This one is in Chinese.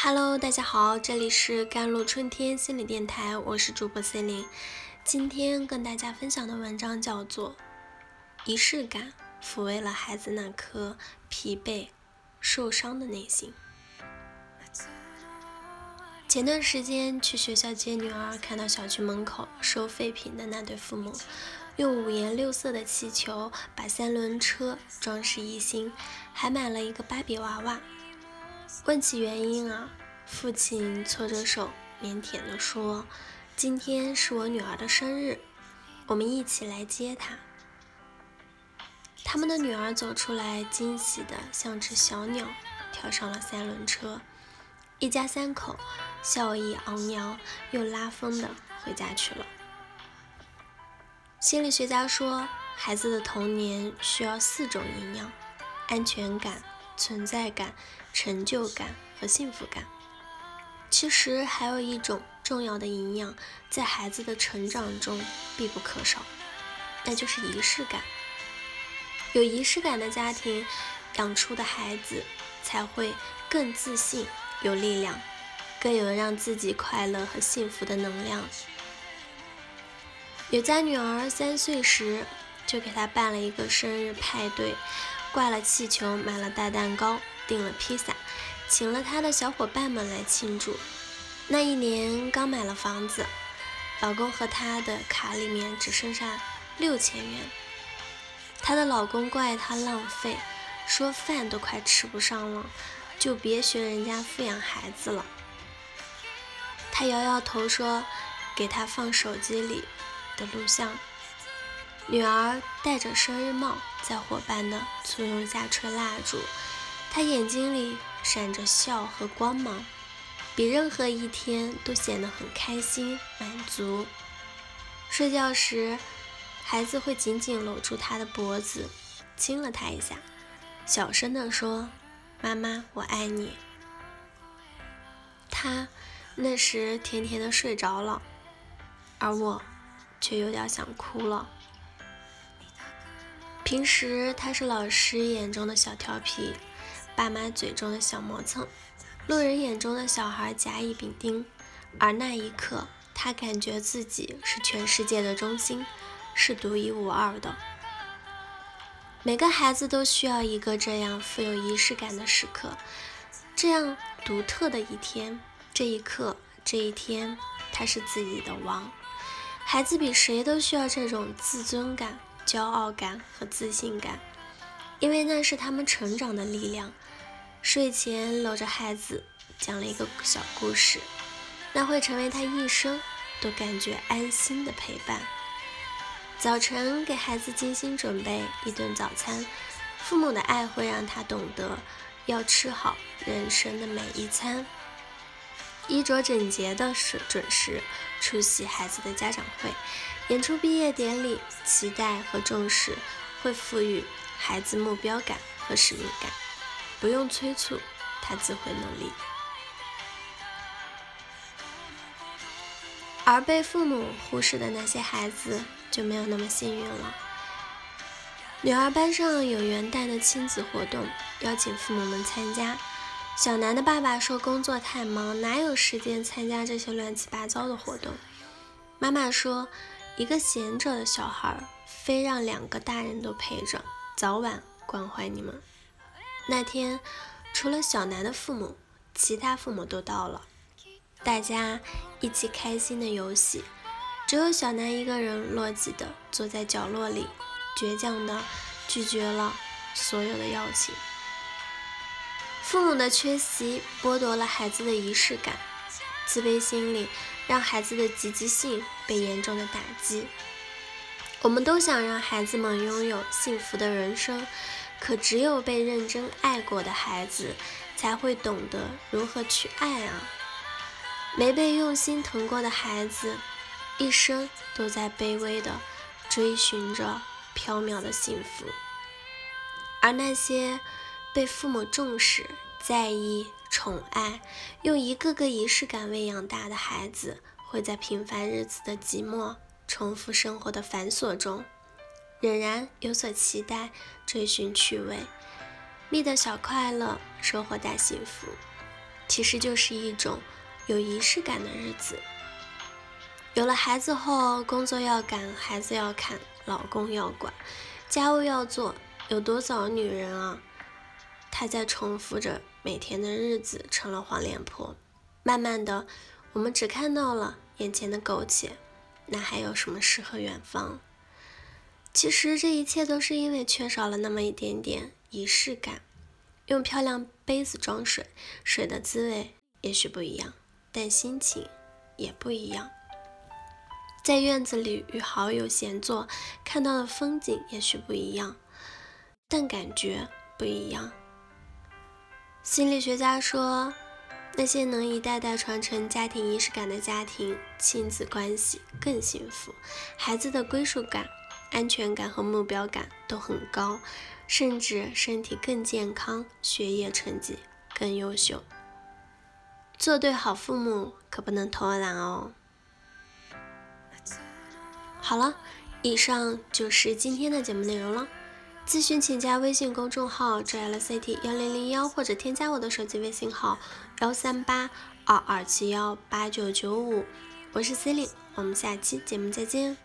Hello，大家好，这里是甘露春天心理电台，我是主播 C 琳。今天跟大家分享的文章叫做《仪式感抚慰了孩子那颗疲惫、受伤的内心》。前段时间去学校接女儿，看到小区门口收废品的那对父母，用五颜六色的气球把三轮车装饰一新，还买了一个芭比娃娃。问起原因啊，父亲搓着手，腼腆地说：“今天是我女儿的生日，我们一起来接她。”他们的女儿走出来，惊喜的像只小鸟，跳上了三轮车。一家三口笑意昂扬，又拉风的回家去了。心理学家说，孩子的童年需要四种营养：安全感。存在感、成就感和幸福感，其实还有一种重要的营养，在孩子的成长中必不可少，那就是仪式感。有仪式感的家庭养出的孩子才会更自信、有力量，更有让自己快乐和幸福的能量。有家女儿三岁时，就给她办了一个生日派对。挂了气球，买了大蛋糕，订了披萨，请了他的小伙伴们来庆祝。那一年刚买了房子，老公和他的卡里面只剩下六千元。她的老公怪她浪费，说饭都快吃不上了，就别学人家富养孩子了。她摇摇头说，给他放手机里的录像。女儿戴着生日帽，在伙伴的簇拥下吹蜡烛，她眼睛里闪着笑和光芒，比任何一天都显得很开心满足。睡觉时，孩子会紧紧搂住她的脖子，亲了她一下，小声地说：“妈妈，我爱你。”她那时甜甜的睡着了，而我却有点想哭了。平时他是老师眼中的小调皮，爸妈嘴中的小磨蹭，路人眼中的小孩甲乙丙丁。而那一刻，他感觉自己是全世界的中心，是独一无二的。每个孩子都需要一个这样富有仪式感的时刻，这样独特的一天。这一刻，这一天，他是自己的王。孩子比谁都需要这种自尊感。骄傲感和自信感，因为那是他们成长的力量。睡前搂着孩子讲了一个小故事，那会成为他一生都感觉安心的陪伴。早晨给孩子精心准备一顿早餐，父母的爱会让他懂得要吃好人生的每一餐。衣着整洁的是准时出席孩子的家长会，演出毕业典礼，期待和重视会赋予孩子目标感和使命感，不用催促，他自会努力。而被父母忽视的那些孩子就没有那么幸运了。女儿班上有元旦的亲子活动，邀请父母们参加。小南的爸爸说：“工作太忙，哪有时间参加这些乱七八糟的活动？”妈妈说：“一个闲着的小孩，非让两个大人都陪着，早晚关怀你们。”那天，除了小南的父母，其他父母都到了，大家一起开心的游戏，只有小南一个人落寂的坐在角落里，倔强的拒绝了所有的邀请。父母的缺席剥夺了孩子的仪式感，自卑心理让孩子的积极性被严重的打击。我们都想让孩子们拥有幸福的人生，可只有被认真爱过的孩子才会懂得如何去爱啊！没被用心疼过的孩子，一生都在卑微的追寻着缥缈的幸福，而那些。被父母重视、在意、宠爱，用一个个仪式感喂养大的孩子，会在平凡日子的寂寞、重复生活的繁琐中，仍然有所期待，追寻趣味，觅得小快乐，收获大幸福。其实就是一种有仪式感的日子。有了孩子后，工作要赶，孩子要看，老公要管，家务要做，有多少女人啊？她在重复着每天的日子，成了黄脸婆。慢慢的，我们只看到了眼前的苟且，那还有什么诗和远方？其实这一切都是因为缺少了那么一点点仪式感。用漂亮杯子装水，水的滋味也许不一样，但心情也不一样。在院子里与好友闲坐，看到的风景也许不一样，但感觉不一样。心理学家说，那些能一代代传承家庭仪式感的家庭，亲子关系更幸福，孩子的归属感、安全感和目标感都很高，甚至身体更健康，学业成绩更优秀。做对好父母可不能偷懒哦。好了，以上就是今天的节目内容了。咨询请加微信公众号 jlct 幺零零幺，或者添加我的手机微信号幺三八二二七幺八九九五。我是 c e l i n e 我们下期节目再见。